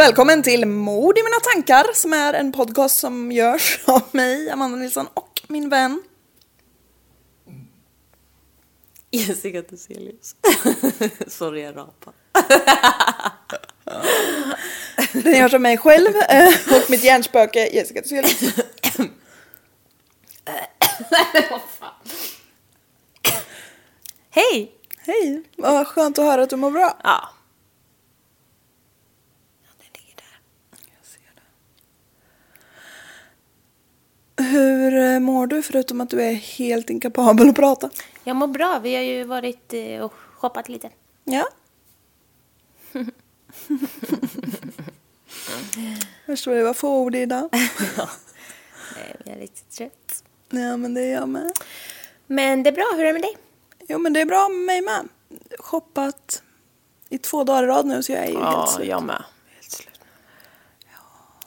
Och välkommen till Mord i mina tankar som är en podcast som görs av mig, Amanda Nilsson och min vän. Jessica Theselius. Sorry, jag rapar. Den görs av mig själv eh, och mitt hjärnspöke Jessica Theselius. Hej! Hej, vad skönt att höra att du mår bra. Ja, den ligger där. Hur eh, mår du förutom att du är helt inkapabel att prata? Jag mår bra. Vi har ju varit eh, och shoppat lite. Ja. Förstår du vad få ord idag? Eh, Jag är lite trött. Ja men det är jag med. Men det är bra. Hur är det med dig? Jo men det är bra med mig med. Shoppat i två dagar i rad nu så jag är ju helt slut. jag med.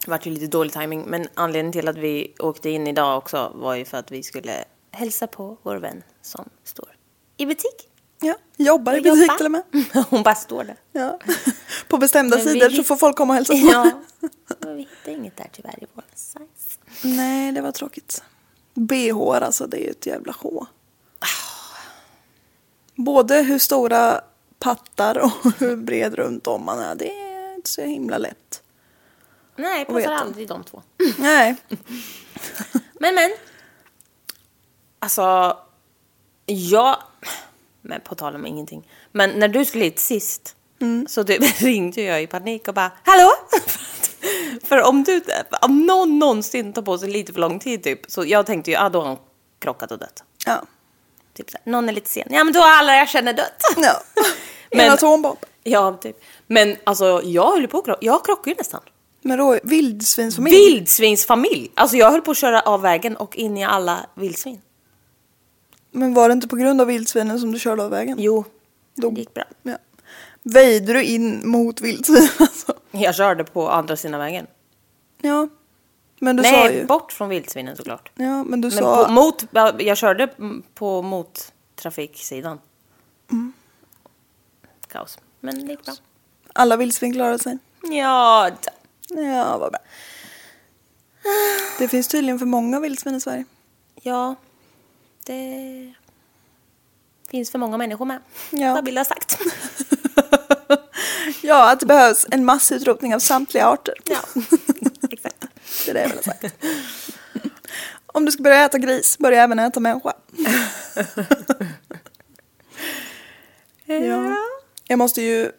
Det vart ju lite dålig timing, men anledningen till att vi åkte in idag också var ju för att vi skulle hälsa på vår vän som står i butik. Ja, jobbar i butik jobba. till och med. Hon bara står där. Ja. På bestämda Men vi sidor så hitt- får folk komma och hälsa på. Ja, men vi hittade inget där tyvärr i vår size. Nej, det var tråkigt. BH alltså, det är ju ett jävla sjå. Både hur stora pattar och hur bred runt om man är, det är inte så himla lätt. Nej, passar aldrig de två. Nej, Men men. Alltså. Jag. Men på tal om ingenting. Men när du skulle hit sist. Så typ ringde jag i panik och bara Hallå! för om du, om någon någonsin tar på sig lite för lång tid typ. Så jag tänkte ju, ja då har han krockat och dött. ja. Typ så här, någon är lite sen. Ja men då har alla jag känner dött. ja. Men- En atombomb. ja typ. Men alltså jag höll på att krocka. Jag krockade ju nästan. Men då, vildsvinsfamilj. Vildsvinsfamilj. Alltså jag höll på att köra av vägen och in i alla vildsvin. Men var det inte på grund av vildsvinen som du körde av vägen? Jo, Då- det gick bra. Ja. Väjde du in mot vildsvin alltså? Jag körde på andra sidan vägen. Ja. Men du sa Nej, ju... bort från vildsvinen såklart. Ja, men du Men sa... på, mot, jag körde på mot trafiksidan. Mm. Kaos. Men det gick bra. Alla vildsvin klarade sig. Ja, Ja, vad bra. Det finns tydligen för många vildsvin i Sverige. ja. Det finns för många människor med. Ja. Vad vill jag ha sagt? Ja, att det behövs en massutrotning av samtliga arter. ja, exakt. Det är det jag vill ha sagt. Om du ska börja äta gris, börja även äta människa. Ja. Jag måste ju...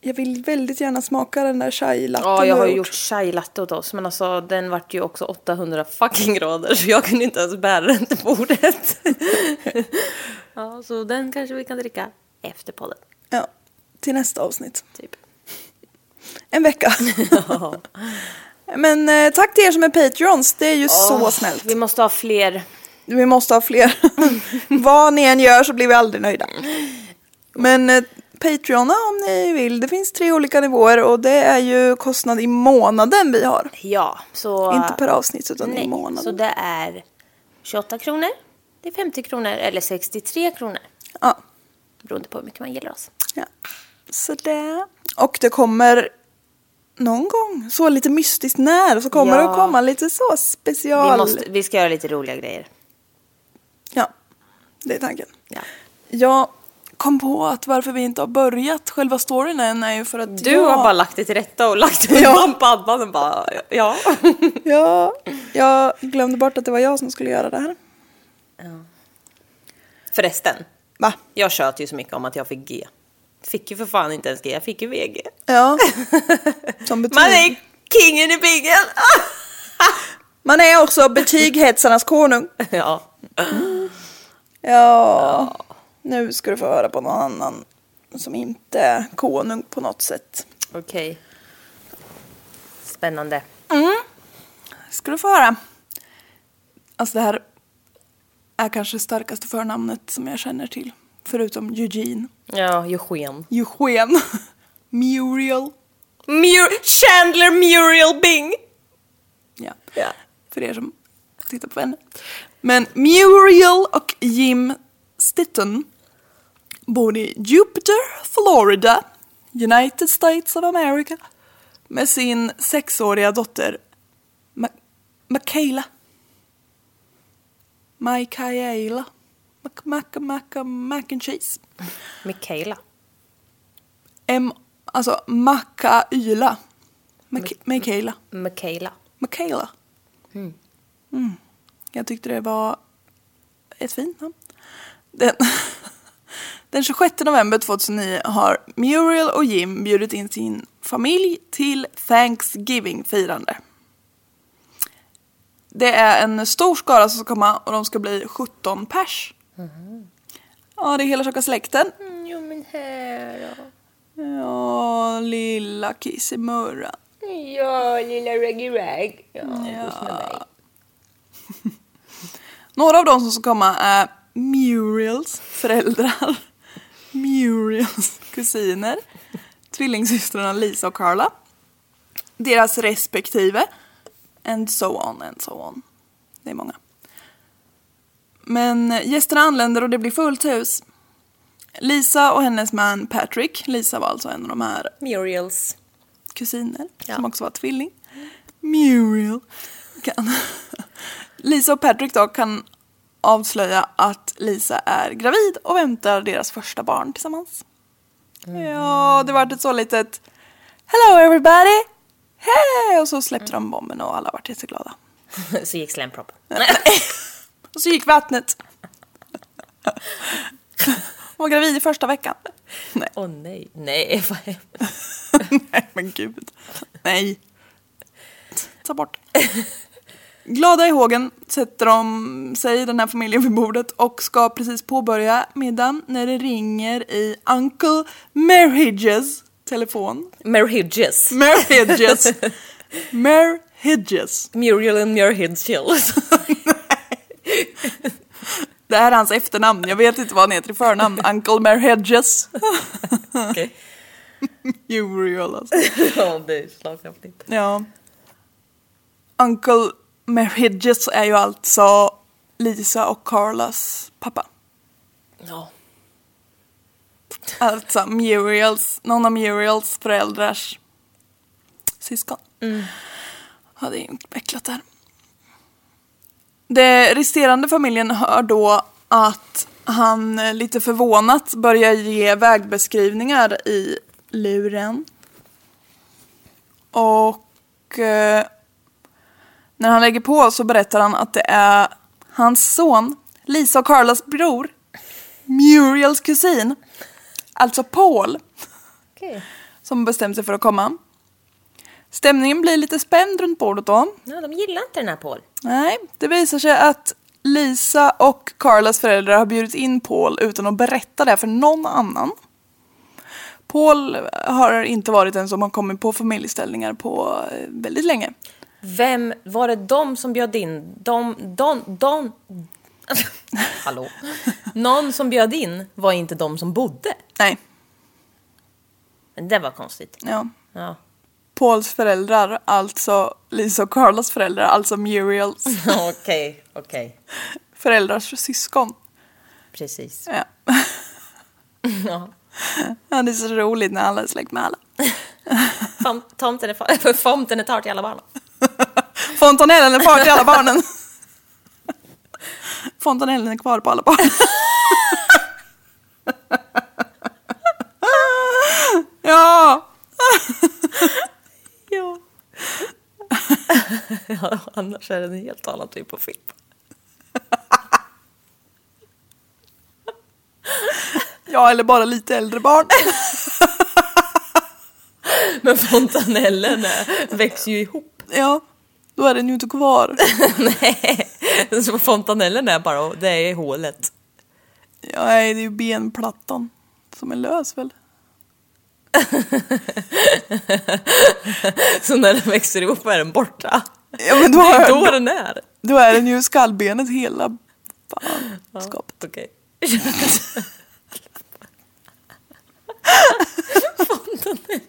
Jag vill väldigt gärna smaka den där chai Ja, jag har ju gjort chai latte åt oss, men alltså den vart ju också 800 fucking grader så jag kunde inte ens bära den till bordet. ja, så den kanske vi kan dricka efter podden, Ja, till nästa avsnitt. typ. En vecka. Ja. Men eh, tack till er som är Patreons, det är ju så snällt. Vi måste ha fler. Vi måste ha fler. Vad ni än gör så blir vi aldrig nöjda. Men eh, Patreona om ni vill. Det finns tre olika nivåer och det är ju kostnad i månaden vi har. Ja, så... Inte per avsnitt utan i Nej, månaden. så det är 28 kronor, det är 50 kronor eller 63 kronor. Ja. Beroende på hur mycket man gillar oss. ja. Så det. Och det kommer någon gång, så lite mystiskt när, så kommer Ja. det att komma lite så special. Vi, måste, vi ska göra lite roliga grejer. Ja, det är tanken. Ja. Jag kom på att varför vi inte har börjat själva storyn än är ju för att Du jag... har bara lagt det till rätta och lagt Ja. undan paddan och bara, ja. Ja, jag glömde bort att det var jag som skulle göra det här. Förresten, Va? jag tjöt ju så mycket om att jag fick G. Fick ju för fan inte ens G, jag fick ju VG. Ja. Som betyg. Man är kingen i bingen! Man är också betyghetsarnas konung. ja. Ja, nu ska du få höra på någon annan som inte är konung på något sätt. Okej. Spännande. Ska du få höra. Alltså det här är kanske starkaste förnamnet som jag känner till. Förutom Eugene. Ja, Eugen. Eugen. Muriel. Mur- Chandler Muriel Bing! Ja. Ja. För er som tittar på henne. Men Muriel och Jim Stitton bor i Jupiter, Florida, United States of America med sin sexåriga dotter Ma- Michaela. Michaela. Mac, mac, mac, mac and cheese. Mikaela. M, alltså Macahyla. Mac- Michaela. Mikaela. Michaela. Mm. Jag tyckte det var ett fint namn. Den, den 26 november 2009 har Muriel och Jim bjudit in sin familj till Thanksgiving-firande. Det är en stor skara som ska komma och de ska bli 17 pers. Ja, det är hela tjocka släkten. Jo men här då. Ja, lilla kissemurra. Ja, lilla Raggy Rag. Ja, mig. Några av dem som ska komma är Muriels föräldrar, Muriels kusiner, tvillingsystrarna Lisa och Carla, deras respektive, and so on and so on. Det är många. Men gästerna anländer och det blir fullt hus. Lisa och hennes man Patrick, Lisa var alltså en av de här Muriels. kusiner Ja. som också var tvilling. Muriel. Kan. Lisa och Patrick då kan avslöja att Lisa är gravid och väntar deras första barn tillsammans. Ja, det var ett så litet Hello everybody! Hej! Och så släppte de bomben och alla vart jätteglada. Så gick slemproppen. Och så gick vattnet. Hon var gravid i första veckan. Nej, Åh nej. Nej, vad hemskt. nej men gud. Nej. Ta bort. Glada i hågen sätter de sig, den här familjen, vid bordet och ska precis påbörja middagen när det ringer i Uncle Merhidges telefon. Merhidges. Merhidges. Merhidges. Muriel and Murhidges. Det här är hans efternamn. Jag vet inte vad han heter i förnamn. Uncle Merhidges. Okej. Uriel alltså. Ja, det är slagkraftigt. Ja. Uncle Merhidges är ju alltså Lisa och Carlas pappa. Ja. Alltså Muriels, någon av Muriels föräldrars syskon. Ja, det är invecklat där. Det resterande familjen hör då att han eh, lite förvånat börjar ge vägbeskrivningar i luren. Och eh, när han lägger på så berättar han att det är hans son, Lisa och Carlas bror, Muriels kusin, alltså Paul, Okej. som bestämt sig för att komma. Stämningen blir lite spänd runt bordet då. Ja, de gillar inte den här Paul. Nej, det visar sig att Lisa och Carlas föräldrar har bjudit in Paul utan att berätta det för någon annan. Paul har inte varit en som har kommit på familjeställningar på eh, väldigt länge. Vem var det de som bjöd in? De, de, de... Hallå? Någon som bjöd in var inte de som bodde. Nej, Men det var konstigt. ja. Ja. Pauls föräldrar, alltså Lisa och Carlas föräldrar, alltså Muriels Okej, okej. föräldrars syskon. Precis. Ja. Ja. ja, det är så roligt när alla är släkt med alla. Tomten är far, tomten är tar till alla barn. Fontanellen är far till alla barnen. Fontanellen är kvar på alla barn. ja! Ja. ja. Annars är det en helt annan typ av film. Ja, eller bara lite äldre barn. Men fontanellen är- växer ju ihop. ja, då är den ju inte kvar. Nej, så fontanellen är bara, det är hålet. Ja, nej, det är ju benplattan som är lös väl. Så när den växer ihop är den borta. Ja, men då, Det är är, då den är. då är den ju skallbenet hela fan, skapet. Okej. fontanellen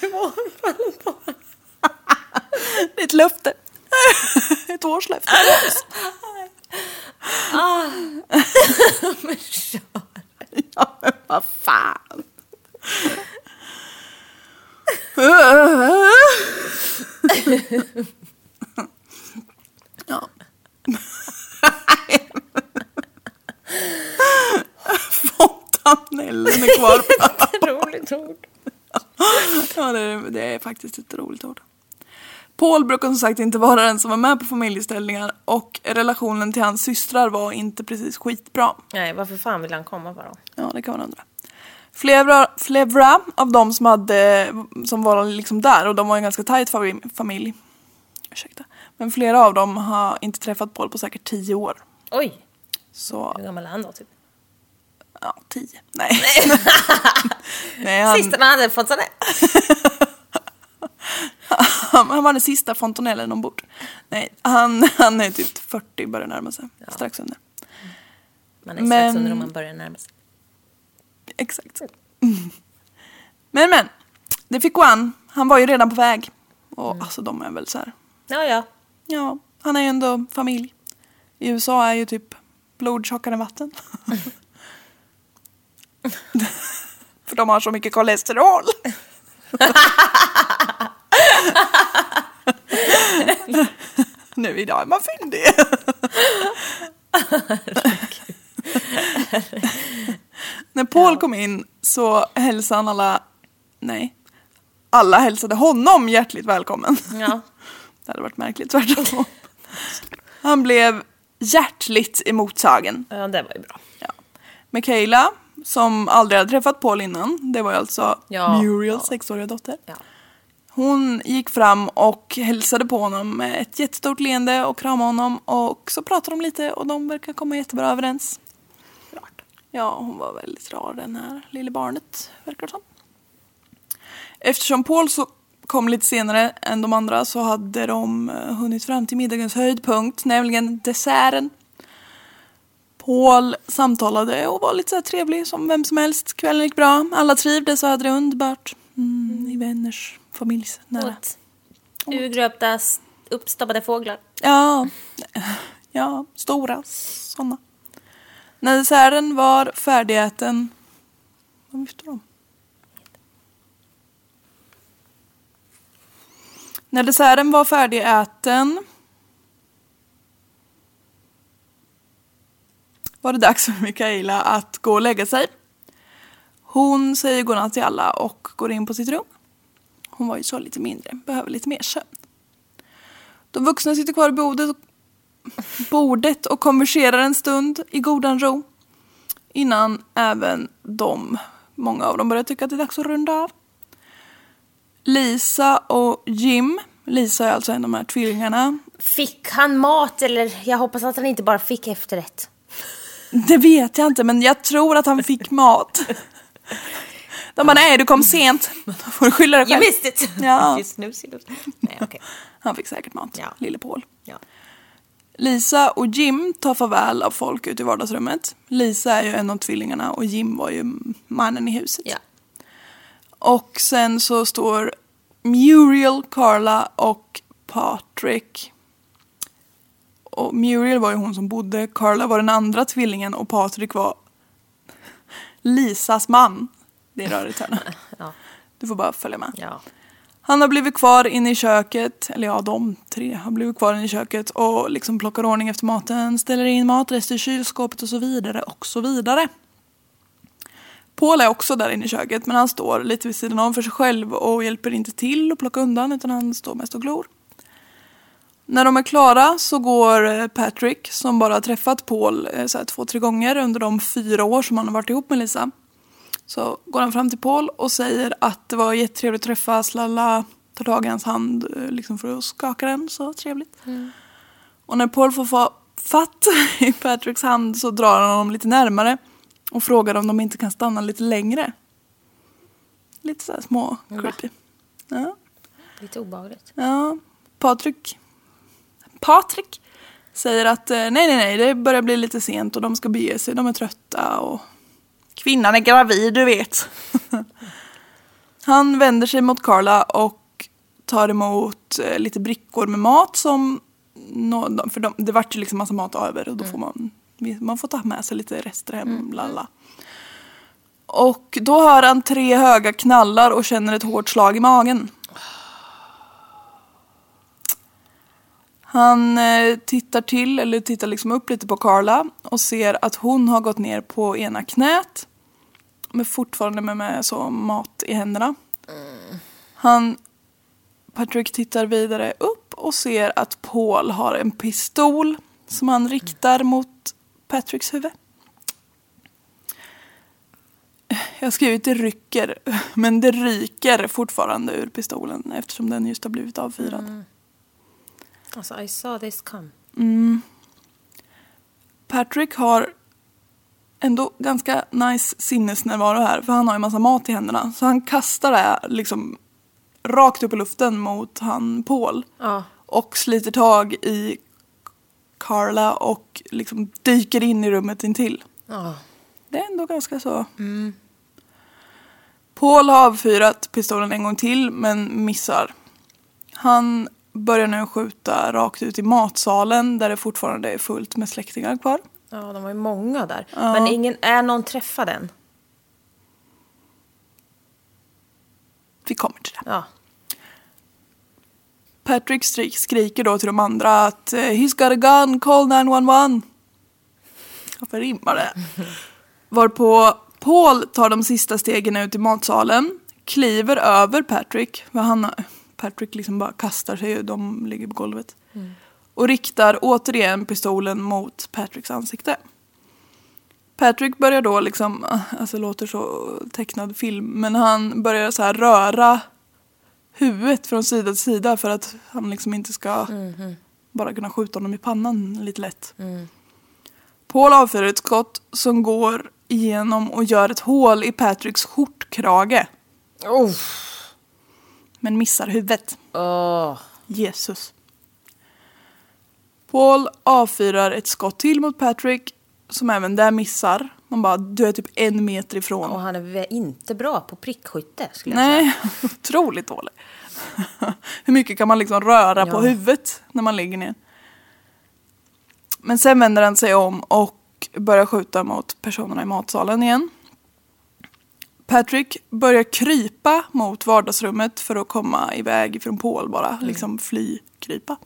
kvar på alla barn. Det är ett löfte. ett årslöfte. Men kör. Ja, men vad fan. ja. Fontanellen är kvar. Roligt ord. ja, det är, det är faktiskt ett roligt ord. Paul brukar som sagt inte vara den som var med på familjeställningar och relationen till hans systrar var inte precis skitbra. Nej, varför fan vill han komma bara? Ja, det kan man undra. Flera, flera av dem som, hade, som var liksom där, och de var en ganska tajt familj. Ursäkta. Men flera av dem har inte träffat Paul på säkert tio år. Oj, Så, hur gammal är han då typ? ja, tio. Nej. Nej, han, Sista man hade fått sådär. han, han var den sista fontanellen ombord. Nej, han, han är typ 40, börjar närma sig. Strax under. Man är strax Men- under om man börjar närma sig. Exakt. Men men, det fick gå an. Han var ju redan på väg. Och alltså de är väl så här. Ja, ja. Ja, han är ju ändå familj. I USA är ju typ blod tjockare än vatten. För de har så mycket kolesterol. nu idag är man fyndig. När Paul kom in så hälsade han alla, nej, alla hälsade honom hjärtligt välkommen. ja. Det hade varit märkligt tvärtom. Han blev hjärtligt emotsagen. Ja, det var ju bra. Ja. Michaela, som aldrig hade träffat Paul innan, det var ju alltså Ja, Muriels ja. sexåriga dotter. Ja. Hon gick fram och hälsade på honom med ett jättestort leende och kramade honom och så pratade de lite och de verkar komma jättebra överens. Ja, hon var väldigt rar den här lille barnet, verkar det som. Eftersom Paul så kom lite senare än de andra så hade de eh, hunnit fram till middagens höjdpunkt, nämligen desserten. Paul samtalade och var lite så trevlig som vem som helst. Kvällen gick bra, alla trivdes och hade det underbart. Mm, I vänners, familjs nära. Åt urgröpta, uppstoppade fåglar. Ja, ja, stora sådana. När desserten var färdigäten... Vad viftar de? När desserten var färdigäten var det dags för Mikaela att gå och lägga sig. Hon säger godnatt till alla och går in på sitt rum. Hon var ju så lite mindre, behöver lite mer sömn. De vuxna sitter kvar vid bordet, bordet och konverserar en stund i godan ro. Innan även de, många av dem börjar tycka att det är dags att runda av. Lisa och Jim, Lisa är alltså en av de här tvillingarna. Fick han mat eller jag hoppas att han inte bara fick efterrätt. Det vet jag inte men jag tror att han fick mat. De bara nej du kom sent. Då får du skylla dig You själv. missed it! Ja. You Nej, okej. Han fick säkert mat, Ja. lille Paul. Ja. Lisa och Jim tar farväl av folk ute i vardagsrummet. Lisa är ju en av tvillingarna och Jim var ju mannen i huset. Ja. Och sen så står Muriel, Carla och Patrick. Och Muriel var ju hon som bodde, Carla var den andra tvillingen och Patrick var Lisas man. Det är rörigt här nu. Ja. Du får bara följa med. Ja. Han har blivit kvar inne i köket, eller ja de tre har blivit kvar inne i köket och liksom plockar ordning efter maten, ställer in matrester i kylskåpet och så vidare och så vidare. Paul är också där inne i köket men han står lite vid sidan om för sig själv och hjälper inte till att plocka undan utan han står mest och glor. När de är klara så går eh, Patrick, som bara har träffat Paul eh, så här, två, tre gånger under de fyra år som han har varit ihop med Lisa. Så går han fram till Paul och säger att det var jättetrevligt att träffas, lalla, tar tag i hans hand eh, liksom för att skaka den, så trevligt. Och när Paul får fa- fatt i Patricks hand så drar han honom lite närmare och frågar om de inte kan stanna lite längre. Lite så här små creepy. Ja. Lite obehagligt. Ja, Patrik. Patrik säger att eh, nej, nej, nej, det börjar bli lite sent och de ska bege sig, de är trötta och kvinnan är gravid, du vet. Han vänder sig mot Carla och tar emot eh, lite brickor med mat som, för de, det vart ju liksom massa mat över och då får man, man får ta med sig lite rester hem, lalla. Och då hör han tre höga knallar och känner ett hårt slag i magen. Han eh, tittar till, eller tittar liksom upp lite på Carla och ser att hon har gått ner på ena knät. Men fortfarande med, med så mat i händerna. Han, Patrick tittar vidare upp och ser att Paul har en pistol som han riktar mot Patricks huvud. Jag har skrivit det rycker, men det ryker fortfarande ur pistolen eftersom den just har blivit avfyrad. Alltså, I saw this come. Patrick har ändå ganska nice sinnesnärvaro här för han har ju massa mat i händerna. Så han kastar det liksom rakt upp i luften mot han Paul. Ja. Och sliter tag i Carla och liksom dyker in i rummet intill. Ja. Det är ändå ganska så. Paul har avfyrat pistolen en gång till men missar. Han börjar nu skjuta rakt ut i matsalen där det fortfarande är fullt med släktingar kvar. Ja, de var ju många där. Men ingen, är någon träffad än? Vi kommer till det. Ja. Patrick skriker då till de andra att eh, He's got a gun, call 911. Varför rimmar det? Varpå Paul tar de sista stegen ut i matsalen, kliver över Patrick, för han, Patrick liksom bara kastar sig, de ligger på golvet. Och riktar återigen pistolen mot Patricks ansikte. Patrick börjar då liksom, alltså låter så tecknad film, men han börjar så här röra huvudet från sida till sida för att han liksom inte ska bara kunna skjuta honom i pannan lite lätt. Paul avfyrar ett skott som går igenom och gör ett hål i Patricks skjortkrage. Men missar huvudet. Åh. Jesus. Paul avfyrar ett skott till mot Patrick som även där missar. Man bara, du är typ en meter ifrån. Och han är inte bra på prickskytte skulle jag säga. Nej, otroligt dålig. Hur mycket kan man liksom röra på Ja. huvudet när man ligger ner? Men sen vänder han sig om och börjar skjuta mot personerna i matsalen igen. Patrick börjar krypa mot vardagsrummet för att komma iväg från Paul bara, liksom fly, krypa.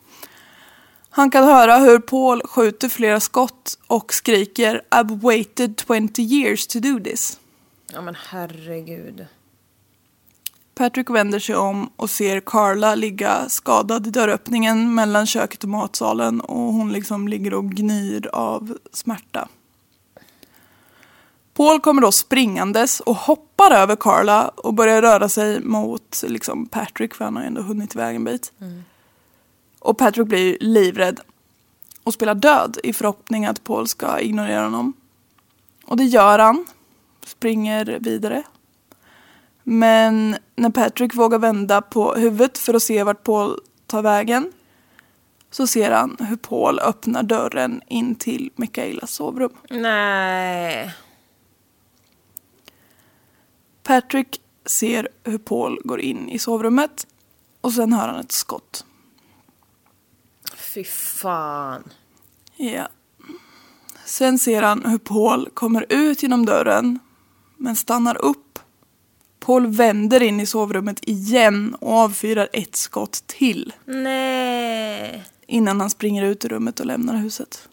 Han kan höra hur Paul skjuter flera skott och skriker I've waited 20 years to do this. Ja men herregud. Patrick vänder sig om och ser Carla ligga skadad i dörröppningen mellan köket och matsalen och hon liksom ligger och gnyr av smärta. Paul kommer då springandes och hoppar över Carla och börjar röra sig mot liksom, Patrick för han har ju ändå hunnit iväg en bit. Och Patrick blir livrädd och spelar död i förhoppning att Paul ska ignorera honom. Och det gör han. Springer vidare. Men när Patrick vågar vända på huvudet för att se vart Paul tar vägen så ser han hur Paul öppnar dörren in till Michaelas sovrum. Nej. Patrick ser hur Paul går in i sovrummet och sen hör han ett skott. Fy fan. Ja. Sen ser han hur Paul kommer ut genom dörren men stannar upp. Paul vänder in i sovrummet igen och avfyrar ett skott till Nej. innan han springer ut ur rummet och lämnar huset.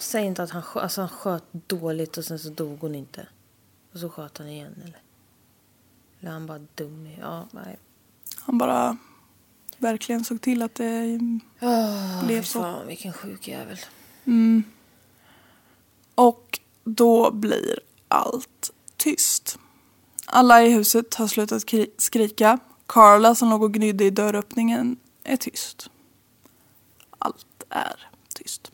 Säg inte att han, skö- alltså han sköt dåligt och sen så dog hon inte. Och så sköt han igen eller? Eller han bara dum. Ja, nej. Han bara verkligen såg till att det blev Fy så. fan vilken sjuk jävel. Och då blir allt tyst. Alla i huset har slutat kri- skrika. Carla som låg och gnydde i dörröppningen är tyst. Allt är tyst.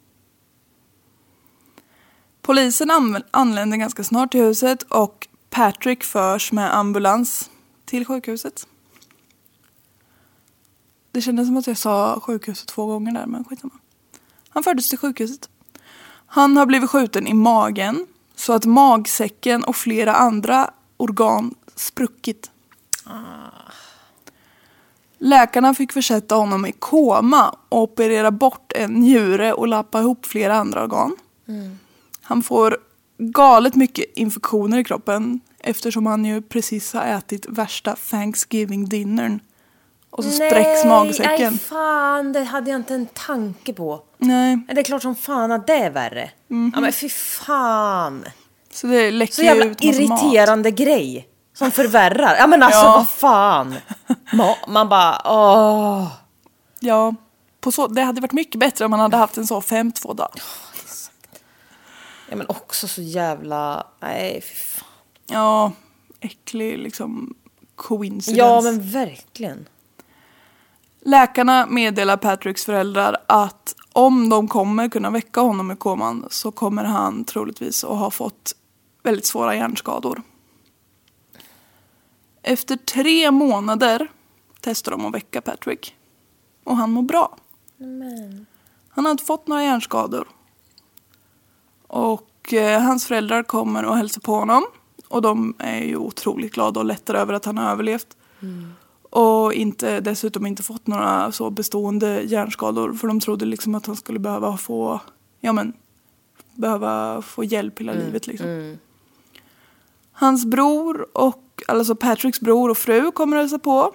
Polisen anländer ganska snart till huset och Patrick förs med ambulans till sjukhuset. Det kändes som att jag sa sjukhuset två gånger där, men skitsamma. Han fördes till sjukhuset. Han har blivit skjuten i magen så att magsäcken och flera andra organ spruckit. Läkarna fick försätta honom i koma och operera bort en njure och lappa ihop flera andra organ. Mm. Han får galet mycket infektioner i kroppen eftersom han ju precis har ätit värsta Thanksgiving-dinnern. Och så spräcks magsäcken. Nej, fan, det hade jag inte en tanke på. Nej, Men Det är klart som fan att det är värre. Ja men fy fan. så det läcker Så jävla ut massa mat. irriterande grej. Som förvärrar. Ja men alltså Ja. vad fan. Ma- Man bara åh. Ja, på så, det hade varit mycket bättre om man hade haft en så 5-2 dag. Ja men också så jävla, nej fy fan. Ja, äcklig liksom coincidence. Ja men verkligen. Läkarna meddelar Patricks föräldrar att om de kommer kunna väcka honom ur koman så kommer han troligtvis att ha fått väldigt svåra hjärnskador. Efter tre månader testar de att väcka Patrick. Och han mår bra. Han har inte fått några hjärnskador. Och eh, hans föräldrar kommer och hälsar på honom. Och de är ju otroligt glada och lättade över att han har överlevt. Och inte, dessutom inte fått några så bestående hjärnskador. För de trodde liksom att han skulle behöva få, ja men, behöva få hjälp hela livet liksom. Hans bror och, alltså Patricks bror och fru kommer att hälsa på.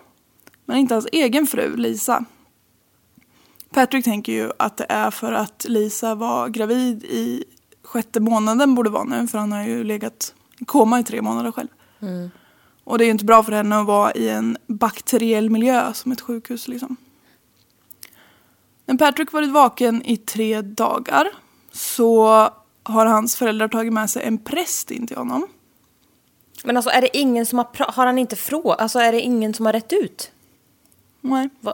Men inte hans egen fru, Lisa. Patrick tänker ju att det är för att Lisa var gravid i sjätte månaden borde vara nu. För han har ju legat i koma i tre månader själv. Och det är ju inte bra för henne att vara i en bakteriell miljö som ett sjukhus liksom. När Patrick varit vaken i tre dagar så har hans föräldrar tagit med sig en präst in till honom. Men alltså är det ingen som har, har han inte frågat, alltså är det ingen som har rätt ut? Nej. Va?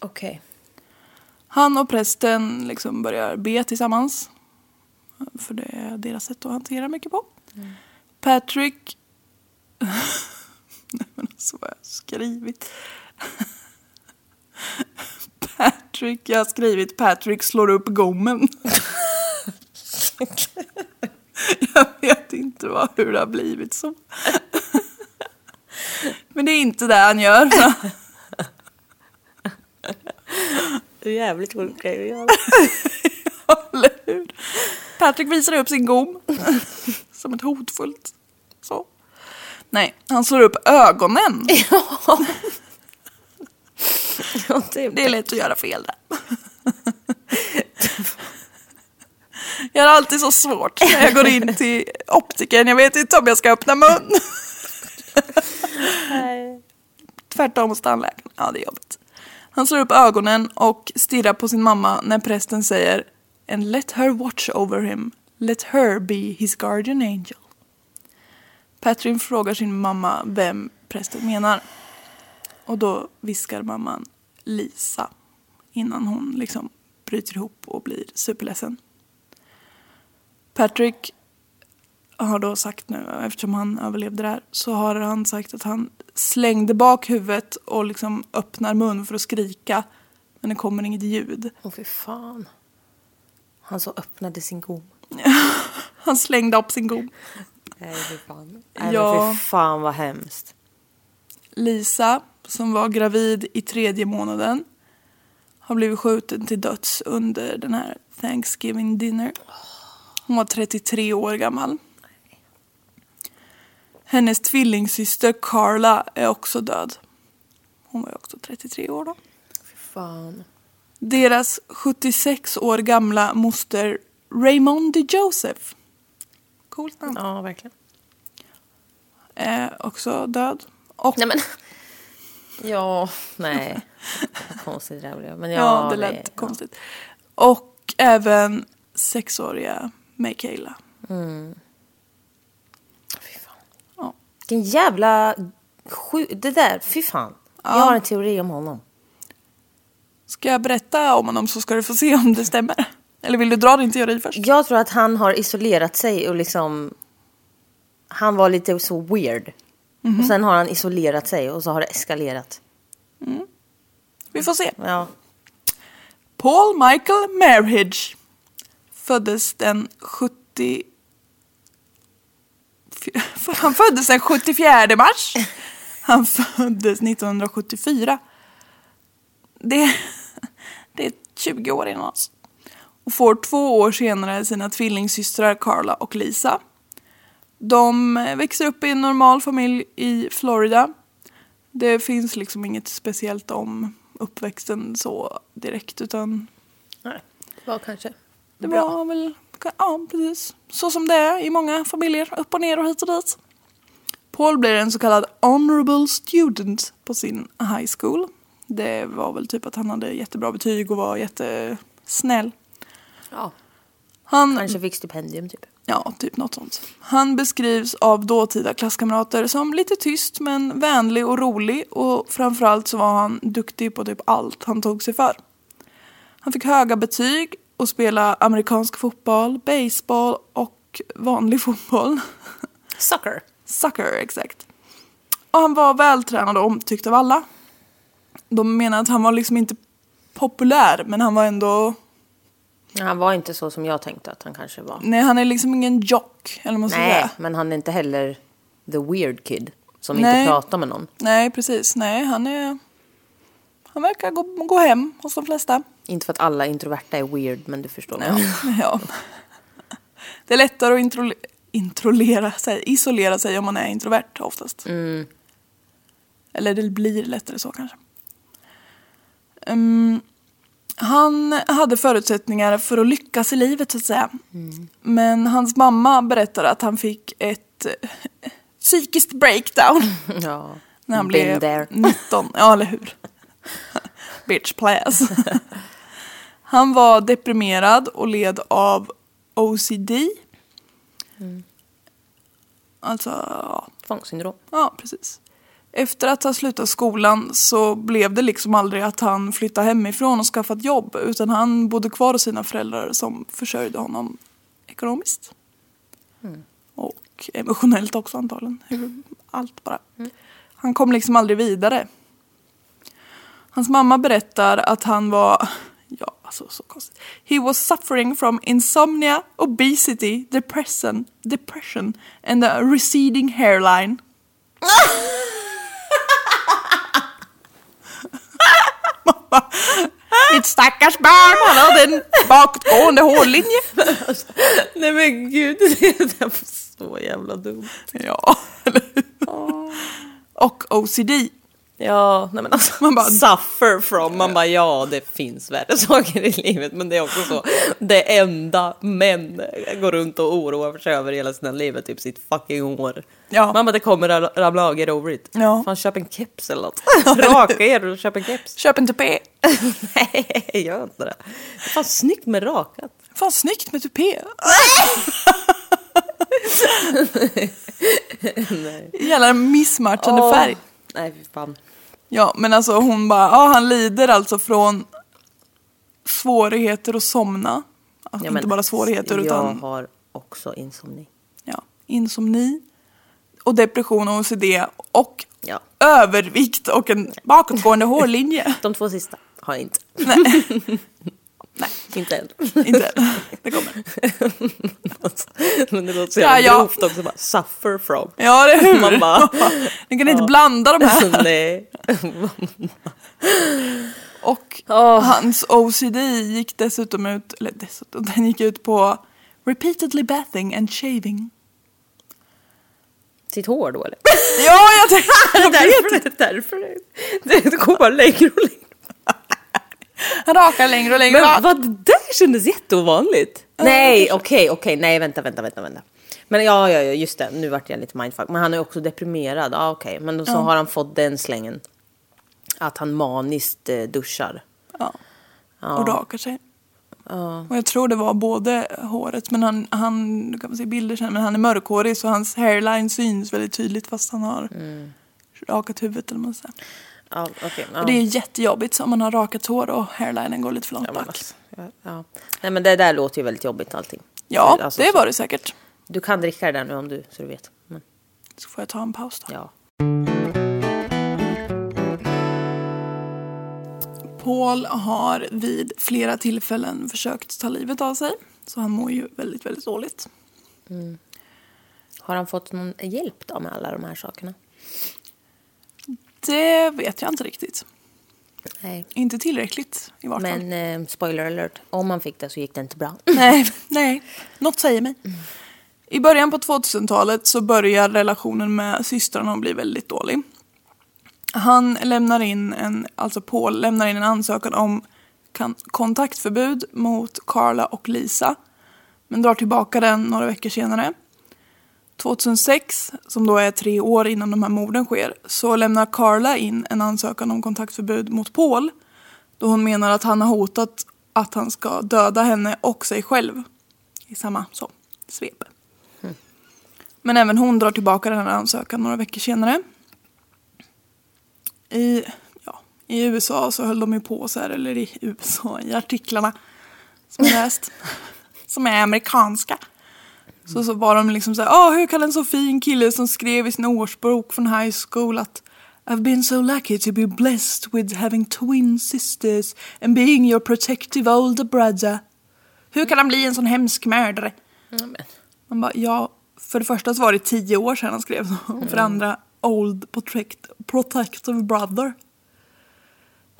Okej. Han och prästen liksom börjar be tillsammans. För det är deras sätt att hantera mycket på. Patrick... Nej men alltså vad har jag skrivit? Patrick, jag har skrivit Patrick slår upp gommen. jag vet inte vad, hur det har blivit så. Men det är inte det han gör. Det är jävligt sjuk grej att göra. Eller hur? Patrick visar upp sin gom. Som ett hotfullt så. Nej, han slår upp ögonen. Ja, det är Det är lätt att göra fel där. Jag har alltid så svårt när jag går in till optiken. Jag vet inte om jag ska öppna mun. Tvärtom hos tandläkaren. Ja, det är jobbigt. Han slår upp ögonen och stirrar på sin mamma när prästen säger And let her watch over him. Let her be his guardian angel. Patrin frågar sin mamma vem prästen menar. Och då viskar mamman Lisa innan hon liksom bryter ihop och blir superledsen. Patrick har då sagt nu, eftersom han överlevde det här, så har han sagt att han slängde bak huvudet och liksom öppnar mun för att skrika. Men det kommer inget ljud. Åh fy fan. Han så öppnade sin gom. Han slängde upp sin gom. Nej fy fan. Nej Ja. fy fan vad hemskt. Lisa, som var gravid i tredje månaden, har blivit skjuten till döds under den här Thanksgiving dinner. Hon var 33 år gammal. Hennes tvillingsyster Carla är också död. Hon var ju också 33 år då. Fy fan. Deras 76 år gamla moster Raymond Joseph. Coolt namn. Ja verkligen. Är också död. Och Nej men. Ja, nej. Konstigt det där blev. Men ja, Ja, det lät konstigt. Och även sexåriga Michaela. Ja. Vilken jävla sju... Det där, fy fan. Jag har en teori om honom. Ska jag berätta om honom så ska du få se om det stämmer. Eller vill du dra din teori först? Jag tror att han har isolerat sig och liksom... Han var lite så weird. Och sen har han isolerat sig och så har det eskalerat. Vi får se. Ja. Paul Michael Marriage föddes den 70... Han föddes den 74 mars. Han föddes 1974. Det, det är 20 år innan oss. Och får två år senare sina tvillingsystrar Carla och Lisa. De växer upp i en normal familj i Florida. Det finns liksom inget speciellt om uppväxten så direkt utan Nej, det var kanske det bra. var väl, ja precis, så som det är i många familjer, upp och ner och hit och dit. Paul blir en så kallad honorable student på sin high school. Det var väl typ att han hade jättebra betyg och var jättesnäll. Ja, Han, kanske fick stipendium typ. Ja, typ något sånt. Han beskrivs av dåtida klasskamrater som lite tyst men vänlig och rolig och framförallt så var han duktig på typ allt han tog sig för. Han fick höga betyg och spela amerikansk fotboll, baseball och vanlig fotboll. Sucker. Soccer, exakt. Och han var vältränad och omtyckt av alla. De menar att han var liksom inte populär men han var ändå Han var inte så som jag tänkte att han kanske var. Nej, han är liksom ingen jock, eller vad Nej, säga. men han är inte heller the weird kid. Som Nej. inte pratar med någon. Nej, precis. Nej, han är... Han verkar gå, gå hem hos de flesta. Inte för att alla introverta är weird, men du förstår menar. Ja. Det är lättare att intro, introlera sig, isolera sig om man är introvert oftast. Eller det blir lättare så kanske. Ehm, han hade förutsättningar för att lyckas i livet så att säga. Men hans mamma berättade att han fick ett psykiskt breakdown. Ja. När han Been blev there. 19. Ja, eller hur? Bitch class. Han var deprimerad och led av OCD. Alltså, ja, Tvångssyndrom. ja, precis. Efter att ha slutat skolan så blev det liksom aldrig att han flyttade hemifrån och skaffade jobb utan han bodde kvar hos sina föräldrar som försörjde honom ekonomiskt. Och emotionellt också antagligen. Allt bara. Han kom liksom aldrig vidare. Hans mamma berättar att han var, ja alltså så konstigt. He was suffering from insomnia, obesity, depression, depression and a receding hairline. Mitt stackars barn, han hade en bakåtgående hårlinje. Nej men gud, det var så jävla dumt. Ja, eller hur? Och OCD. Ja, nej men alltså, Man bara- suffer from, man bara ja det finns värre saker i livet men det är också så det enda män går runt och oroar sig över hela sina liv typ sitt fucking hår. Ja. Man bara det kommer ramla av, get over it. Ja. Fan köp en keps eller något. Raka er och köp en keps. Köp en tupé. Nej, gör inte det. Fan snyggt med rakat. Fan snyggt med tupé. Jävla missmatchande Åh, färg. Nej fy fan. Ja men alltså hon bara, ja han lider alltså från svårigheter att somna. Alltså, Ja, inte bara svårigheter jag utan har också insomni. ja, insomni och depression och OCD och Ja. övervikt och en bakåtgående hårlinje. De två sista har jag inte. Nej, Inte än. inte än. Det kommer. Men det låter så Ja, jävla ja. grovt också bara suffer from. Ja, det är hur. Man bara- Ni kan inte blanda de här. Nej. Och Åh. hans OCD gick dessutom ut, eller dessutom, den gick ut på repeatedly bathing and shaving. Sitt hår då eller? Ja, jag tänkte, jag vet därför, därför det, det går bara längre och längre. Han rakar längre och längre. Men vad, det där kändes jätteovanligt. Nej, okej, okej, nej vänta, vänta, vänta, vänta. Men ja, ja, ja, just det, nu vart jag lite mindfuck. Men han är också deprimerad, ja okej. Men då så har han fått den slängen. Att han maniskt eh, duschar. Ja. Och rakar sig. Och jag tror det var både håret, men han, han nu kan man se bilder sen, men han är mörkhårig så hans hairline syns väldigt tydligt fast han har rakat huvudet eller vad man säger. Ja, okej. ja. Och det är jättejobbigt så om man har rakat hår och hairlinen går lite för långt Ja, men bak. alltså, ja. Nej men det där låter ju väldigt jobbigt allting. Ja, Alltså, det var det säkert. Du kan dricka det där nu om du, så du vet. Men, Så får jag ta en paus då. ja. Paul har vid flera tillfällen försökt ta livet av sig. Så han mår ju väldigt, väldigt dåligt. Har han fått någon hjälp då med alla de här sakerna? Det vet jag inte riktigt. Nej. Inte tillräckligt i vart fall. Men eh, spoiler alert, om han fick det så gick det inte bra. Nej, nej. Något säger mig. I början på 2000-talet så börjar relationen med systrarna bli väldigt dålig. Han lämnar in en, alltså Paul lämnar in en ansökan om kontaktförbud mot Carla och Lisa. Men drar tillbaka den några veckor senare. 2006, som då är tre år innan de här morden sker, så lämnar Carla in en ansökan om kontaktförbud mot Paul. Då hon menar att han har hotat att han ska döda henne och sig själv. I samma så, svep. Men även hon drar tillbaka den här ansökan några veckor senare. I, ja, I USA så höll de ju på så här, eller i USA, i artiklarna som jag läst, som är amerikanska. Så, så var de liksom så här, ah, hur kan en så fin kille som skrev i sin årsbok från high school att I've been so lucky to be blessed with having twin sisters and being your protective older brother. Hur kan han bli en sån hemsk mördare? Man bara, ja, för det första så var det tio år sedan han skrev så. Och för det andra, old protect, protective brother.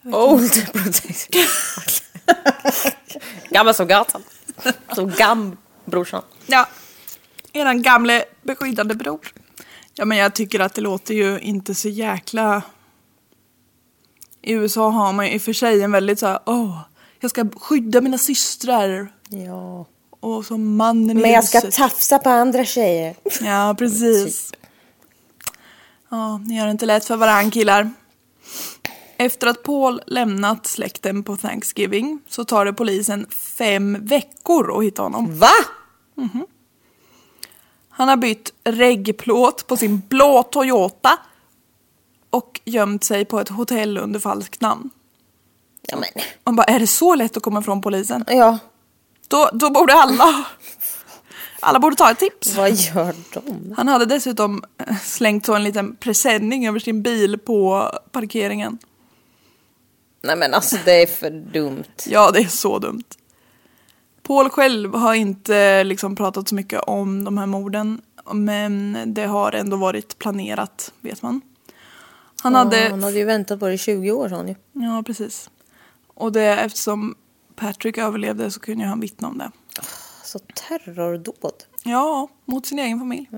Old protection. Gammal som gatan. Som gambrorsan. Ja, eran gamle beskyddande bror. Ja men jag tycker att det låter ju inte så jäkla... I USA har man ju i och för sig en väldigt så här, åh, jag ska skydda mina systrar. Ja. Och som mannen i Men jag ska huset. tafsa på andra tjejer. Ja, precis. Ja, ni gör det inte lätt för varann killar. Efter att Paul lämnat släkten på Thanksgiving så tar det polisen fem veckor att hitta honom. Va? Han har bytt reggplåt på sin blå Toyota och gömt sig på ett hotell under falskt namn. Ja men. Man bara, är det så lätt att komma från polisen? Ja. Då, då borde alla Alla borde ta ett tips. Vad gör de? Han hade dessutom eh, slängt så en liten presenning över sin bil på parkeringen. Nej men alltså det är för dumt. Ja, det är så dumt. Paul själv har inte liksom pratat så mycket om de här morden. Men det har ändå varit planerat, vet man. Han hade... Han hade ju väntat på det i 20 år sa han ju. Ja, precis. Och det, eftersom Patrick överlevde så kunde ju han vittna om det. Så terrordåd. Ja, mot sin egen familj.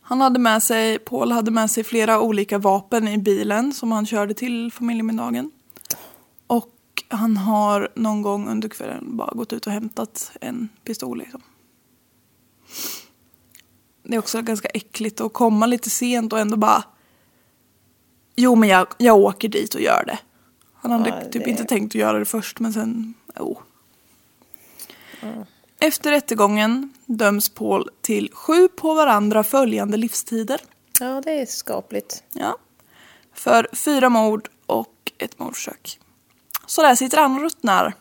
Han hade med sig, Paul hade med sig flera olika vapen i bilen som han körde till familjemiddagen. Han har någon gång under kvällen bara gått ut och hämtat en pistol. Liksom. Det är också ganska äckligt att komma lite sent och ändå bara Jo men jag, jag åker dit och gör det. Han hade Ja, typ det- inte tänkt att göra det först men sen, jo. Efter rättegången döms Paul till sju på varandra följande livstider. Ja det är skapligt. Ja. För fyra mord och ett mordförsök. Så där sitter han och ruttnar.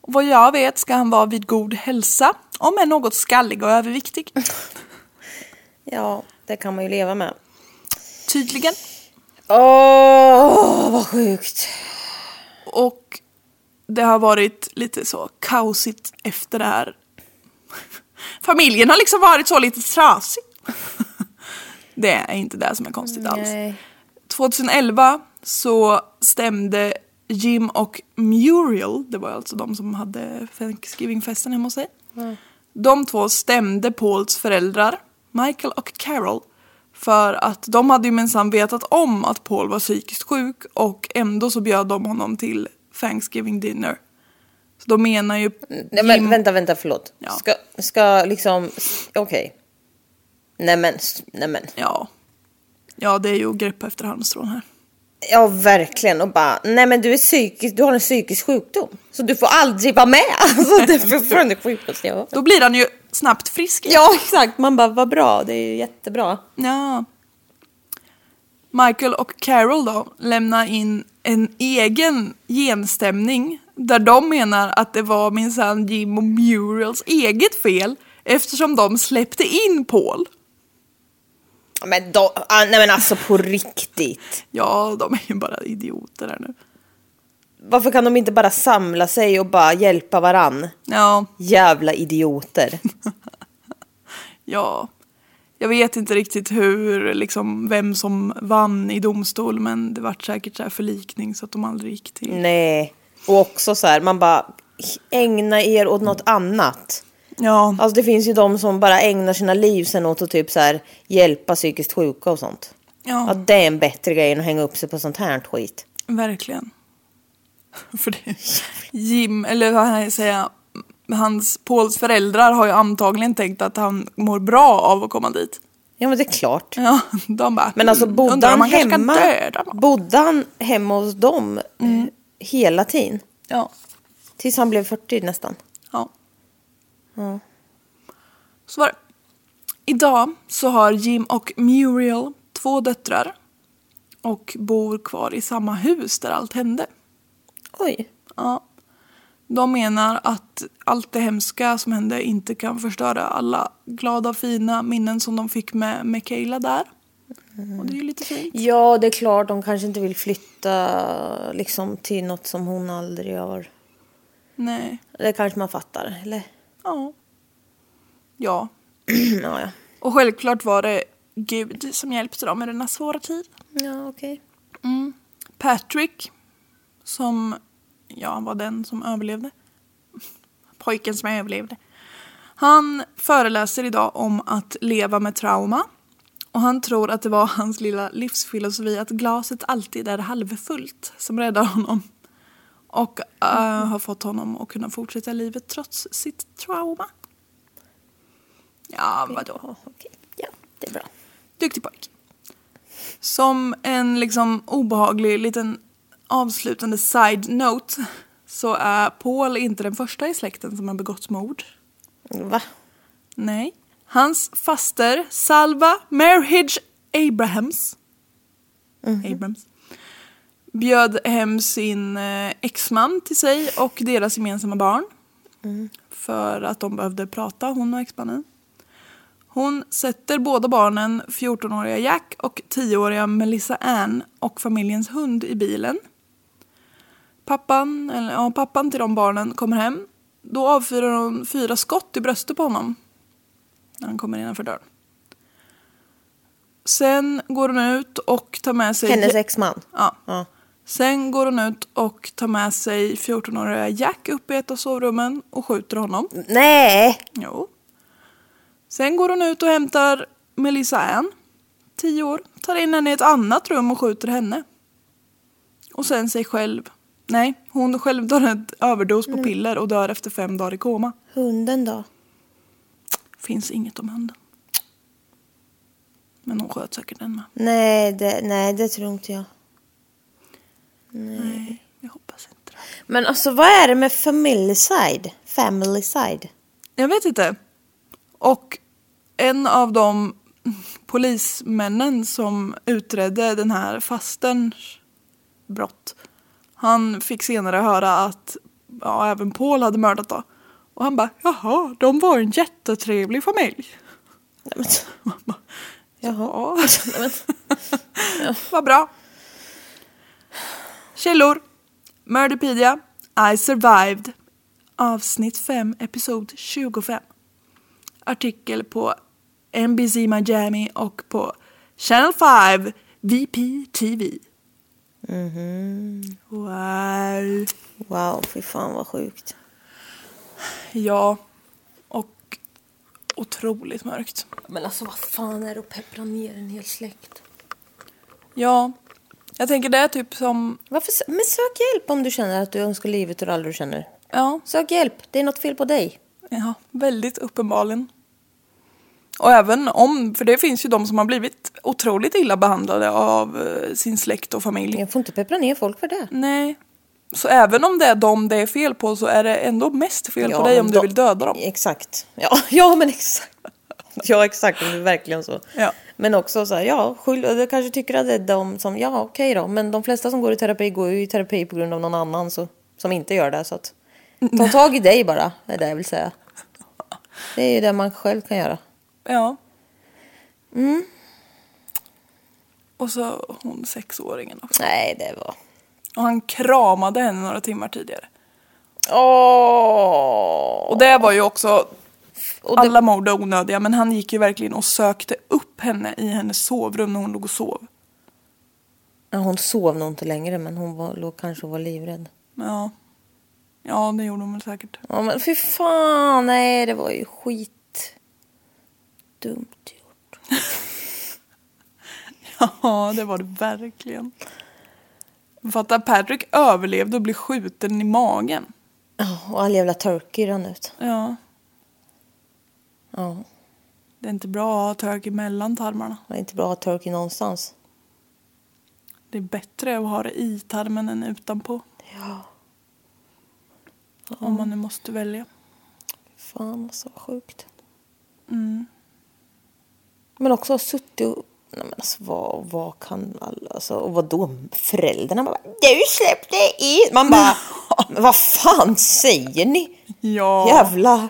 Och vad jag vet ska han vara vid god hälsa, om än något skallig och överviktig. Ja, det kan man ju leva med. Tydligen. Åh, vad sjukt. Och det har varit lite så kaosigt efter det här. Familjen har liksom varit så lite trasig. Det är inte det som är konstigt alls. Nej. 2011 så stämde Jim och Muriel, det var alltså de som hade Thanksgiving-festen hemma hos sig. De två stämde Pauls föräldrar, Michael och Carol, för att de hade ju minsann vetat om att Paul var psykiskt sjuk och ändå så bjöd de honom till Thanksgiving dinner. Så de menar ju... Nej, men, vänta, vänta, förlåt. Ja. Ska, ska liksom, okej. Nej men, nej men. Ja. Ja, det är ju att greppa efter halmstrån här. Ja, verkligen. Och bara, nej men du är psykisk, du har en psykisk sjukdom. Så du får aldrig vara med. Alltså, sjukaste jag har hört. Då blir han ju snabbt frisk. Ja, exakt. Man bara, vad bra, det är ju jättebra. Ja. Michael och Carol då lämnar in en egen genstämning där de menar att det var minsann Jim och Muriels eget fel eftersom de släppte in Paul. Men då, ah, nej men alltså på riktigt. Ja, de är ju bara idioter här nu. Varför kan de inte bara samla sig och bara hjälpa varann? Ja, Jävla idioter. ja. Jag vet inte riktigt hur, liksom, vem som vann i domstol men det vart säkert så här förlikning så att de aldrig gick till. Nej. Och också så här, man bara ägna er åt något annat. Ja, Alltså det finns ju de som bara ägnar sina liv sen åt att typ så här hjälpa psykiskt sjuka och sånt. ja. Ja, det är en bättre grej än att hänga upp sig på sånt här skit. Verkligen. För det, Jim, eller vad ska jag säga, hans, Pauls föräldrar har ju antagligen tänkt att han mår bra av att komma dit. Ja men det är klart. Ja, de bara, Men alltså "Mm, bodde han hemma, döda någon?" bodde han hemma hos dem Mm. hela tiden? Ja, Tills han blev 40 nästan. Ja. Så var det. Idag så har Jim och Muriel två döttrar och bor kvar i samma hus där allt hände. Oj. Ja. De menar att allt det hemska som hände inte kan förstöra alla glada fina minnen som de fick med Michaela där. Och det är ju lite fint. Ja, det är klart de kanske inte vill flytta liksom till något som hon aldrig har. Nej. Det kanske man fattar, eller? Ja. Ja. ja, ja. Och självklart var det Gud som hjälpte dem i denna svåra tid. Ja, okej. Patrick, som ja, var den som överlevde. Pojken som överlevde. Han föreläser idag om att leva med trauma. Och han tror att det var hans lilla livsfilosofi att glaset alltid är halvfullt som räddar honom. Och eh, har fått honom att kunna fortsätta livet trots sitt trauma. Ja, vadå? Okej. Ja, det är bra. Duktig pojk. Som en liksom obehaglig liten avslutande side-note så är Paul inte den första i släkten som har begått mord. Va? Nej. Hans faster Salva Merhidge Abrahams, Abrams bjöd hem sin eh, exman till sig och deras gemensamma barn. För att de behövde prata, hon och exmannen. Hon sätter båda barnen, 14-åriga Jack och 10-åriga Melissa Ann och familjens hund i bilen. Pappan, eller, ja, pappan till de barnen kommer hem. Då avfyrar hon fyra skott i bröstet på honom. När han kommer innanför dörren. Sen går hon ut och tar med sig... Hennes exman. Ja. Ja. Sen går hon ut och tar med sig 14-åriga Jack upp i ett av sovrummen och skjuter honom. Nej! Jo. Sen går hon ut och hämtar Melissa Ann, 10 år, tar in henne i ett annat rum och skjuter henne. Och sen sig själv. Nej, hon själv tar en överdos på piller och dör efter fem dagar i koma. Hunden då? Finns inget om hunden. Men hon sköt säkert den med. Nej det, nej, det tror inte jag. Nej, jag hoppas inte det. Men alltså vad är det med family side? Family side? Jag vet inte. Och en av de polismännen som utredde den här fasterns brott. Han fick senare höra att ja, även Paul hade mördat då. Och han bara, jaha, de var en jättetrevlig familj. Nej, men, jaha. Ja, vad bra. Källor. Murderpedia. I survived. Avsnitt 5, episod 25. Artikel på NBC Miami och på Channel 5 VPTV. Wow. Wow, fy fan vad sjukt. Ja, och otroligt mörkt. Men alltså vad fan är det att peppra ner en hel släkt? Ja, jag tänker det är typ som, Varför, men sök hjälp om du känner att du önskar livet ur alla du känner. ja, Sök hjälp, det är något fel på dig. Ja, väldigt uppenbarligen. Och även om, för det finns ju de som har blivit otroligt illa behandlade av eh, sin släkt och familj. Jag får inte peppra ner folk för det. Nej. Så även om det är dem det är fel på så är det ändå mest fel Ja, på dig om du de- vill döda dem. Exakt. Ja, ja men exakt. Ja exakt, det är verkligen så. Ja. Men också så här, ja, skyll, du kanske tycker att det är de som, ja okej då, men de flesta som går i terapi går ju i terapi på grund av någon annan så, som inte gör det. Så att, ta tag i dig bara, är det jag vill säga. Det är ju det man själv kan göra. Ja. Mm. Och så hon sexåringen också. Nej, det var... Och han kramade henne några timmar tidigare. Åh! Och det var ju också, det, alla mord är onödiga, men han gick ju verkligen och sökte upp henne i hennes sovrum när hon låg och sov. ja, hon sov nog inte längre, men hon var, låg kanske och var livrädd. Ja. Ja, det gjorde hon väl säkert. Ja, men fy fan, nej, det var ju skit dumt gjort. Ja, det var det verkligen. Fatta, Patrick överlevde och blev skjuten i magen. Ja, och all jävla turkey rann ut. Ja, Ja, det är inte bra att ha turkey mellan tarmarna. det är inte bra att ha turkey någonstans. Det är bättre att ha det i tarmen än utanpå. Ja. Om man nu måste välja. Fan, vad sjukt. Mm. Men också ha suttit och... Nej men alltså vad, vad kan alla... Alltså, och vad då Föräldrarna bara... Du släppte in! Man bara... "Men vad fan säger ni? Ja. Jävla...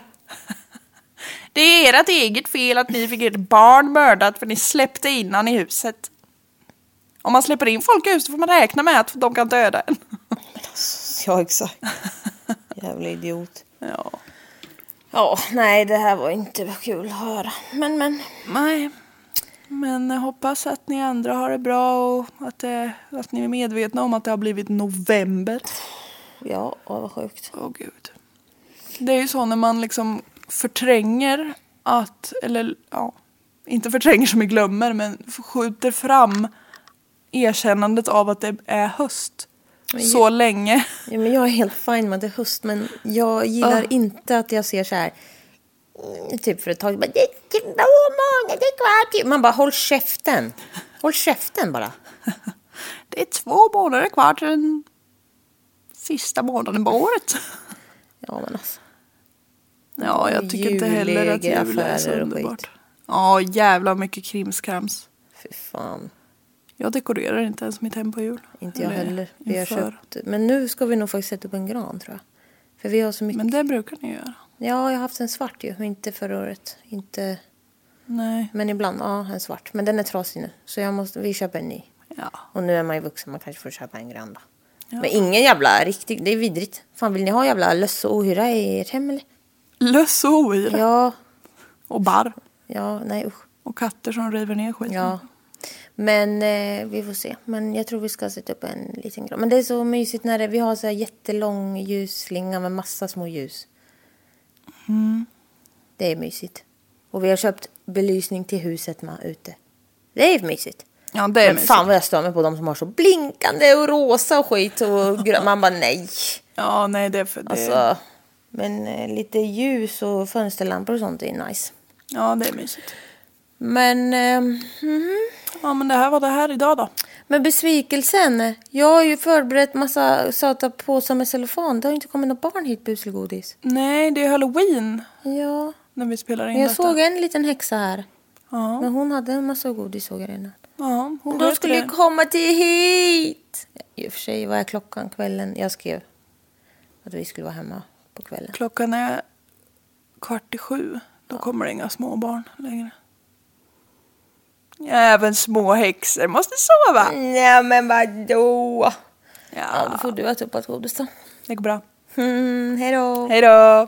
Det är ert eget fel att ni fick ert barn mördat för ni släppte in han i huset. Om man släpper in folk i huset får man räkna med att de kan döda en. Ja, exakt. Jävla idiot. Ja. Ja, nej det här var inte kul att höra. Men men. Nej. Men jag hoppas att ni andra har det bra och att, det, att ni är medvetna om att det har blivit november. Ja, åh, vad sjukt. Åh gud. Det är ju så när man liksom förtränger att, eller ja, inte förtränger som i glömmer, men skjuter fram erkännandet av att det är höst så länge. Ja, men jag är helt fine med att det är höst, men jag gillar Ah. inte att jag ser så här. mm, Typ för ett tag, bara, det är två månader kvar till. Man bara, håll käften. Håll käften bara. Det är två månader kvar till den sista månaden på året. Ja, men alltså. Ja, jag tycker inte heller att jul är så underbart. Ja, jävla mycket krimskrams. Fy fan. Jag dekorerar inte ens mitt hem på jul. Inte jag Eller heller. Vi har köpt. Men nu ska vi nog faktiskt sätta upp en gran tror jag. För vi har så mycket. Men det brukar ni göra. Ja, jag har haft en svart ju, men inte förra året. Inte... Nej. Men ibland, ja, en svart. Men den är trasig nu. Så jag måste, vi köper en ny. Ja. Och nu är man ju vuxen, man kanske får köpa en grön då. Men ingen jävla riktig, det är vidrigt. Fan vill ni ha jävla löss och ohyra i ert hem eller? Löss ohyra. Ja, Och barr. ja, nej usch. Och katter som river ner skiten. Ja. Men eh, vi får se. Men jag tror vi ska sätta upp en liten gran. Men det är så mysigt när det, vi har så här jättelång ljusslinga med massa små ljus. Det är mysigt. Och vi har köpt belysning till huset med ute. Det är mysigt. Ja, det är Men mysigt. fan vad jag stör mig på de som har så blinkande och rosa och skit och grö- Man bara nej. Ja, nej det är för det. Alltså, men eh, lite ljus och fönsterlampor och sånt är nice. Ja, det är mysigt. Men, eh, mhm. Ja, men det här var det här idag då. men besvikelsen. Jag har ju förberett massa söta påsar med cellofan. Det har inte kommit något barn hit buselgodis. Nej, det är halloween Ja, när vi spelar in jag detta. såg en liten häxa här. Ja, Men hon hade en massa godis såg jag redan. ja hon Men sköter skulle ju komma till hit. I och för sig, vad är klockan kvällen? Jag skrev att vi skulle vara hemma på kvällen. Klockan är kvart i sju. Då kommer det inga små barn längre. Även små häxor måste sova. Nej men vadå? Ja, då Ja, får du äta upp allt godis då. det går bra. Mm, hej då. Hej då!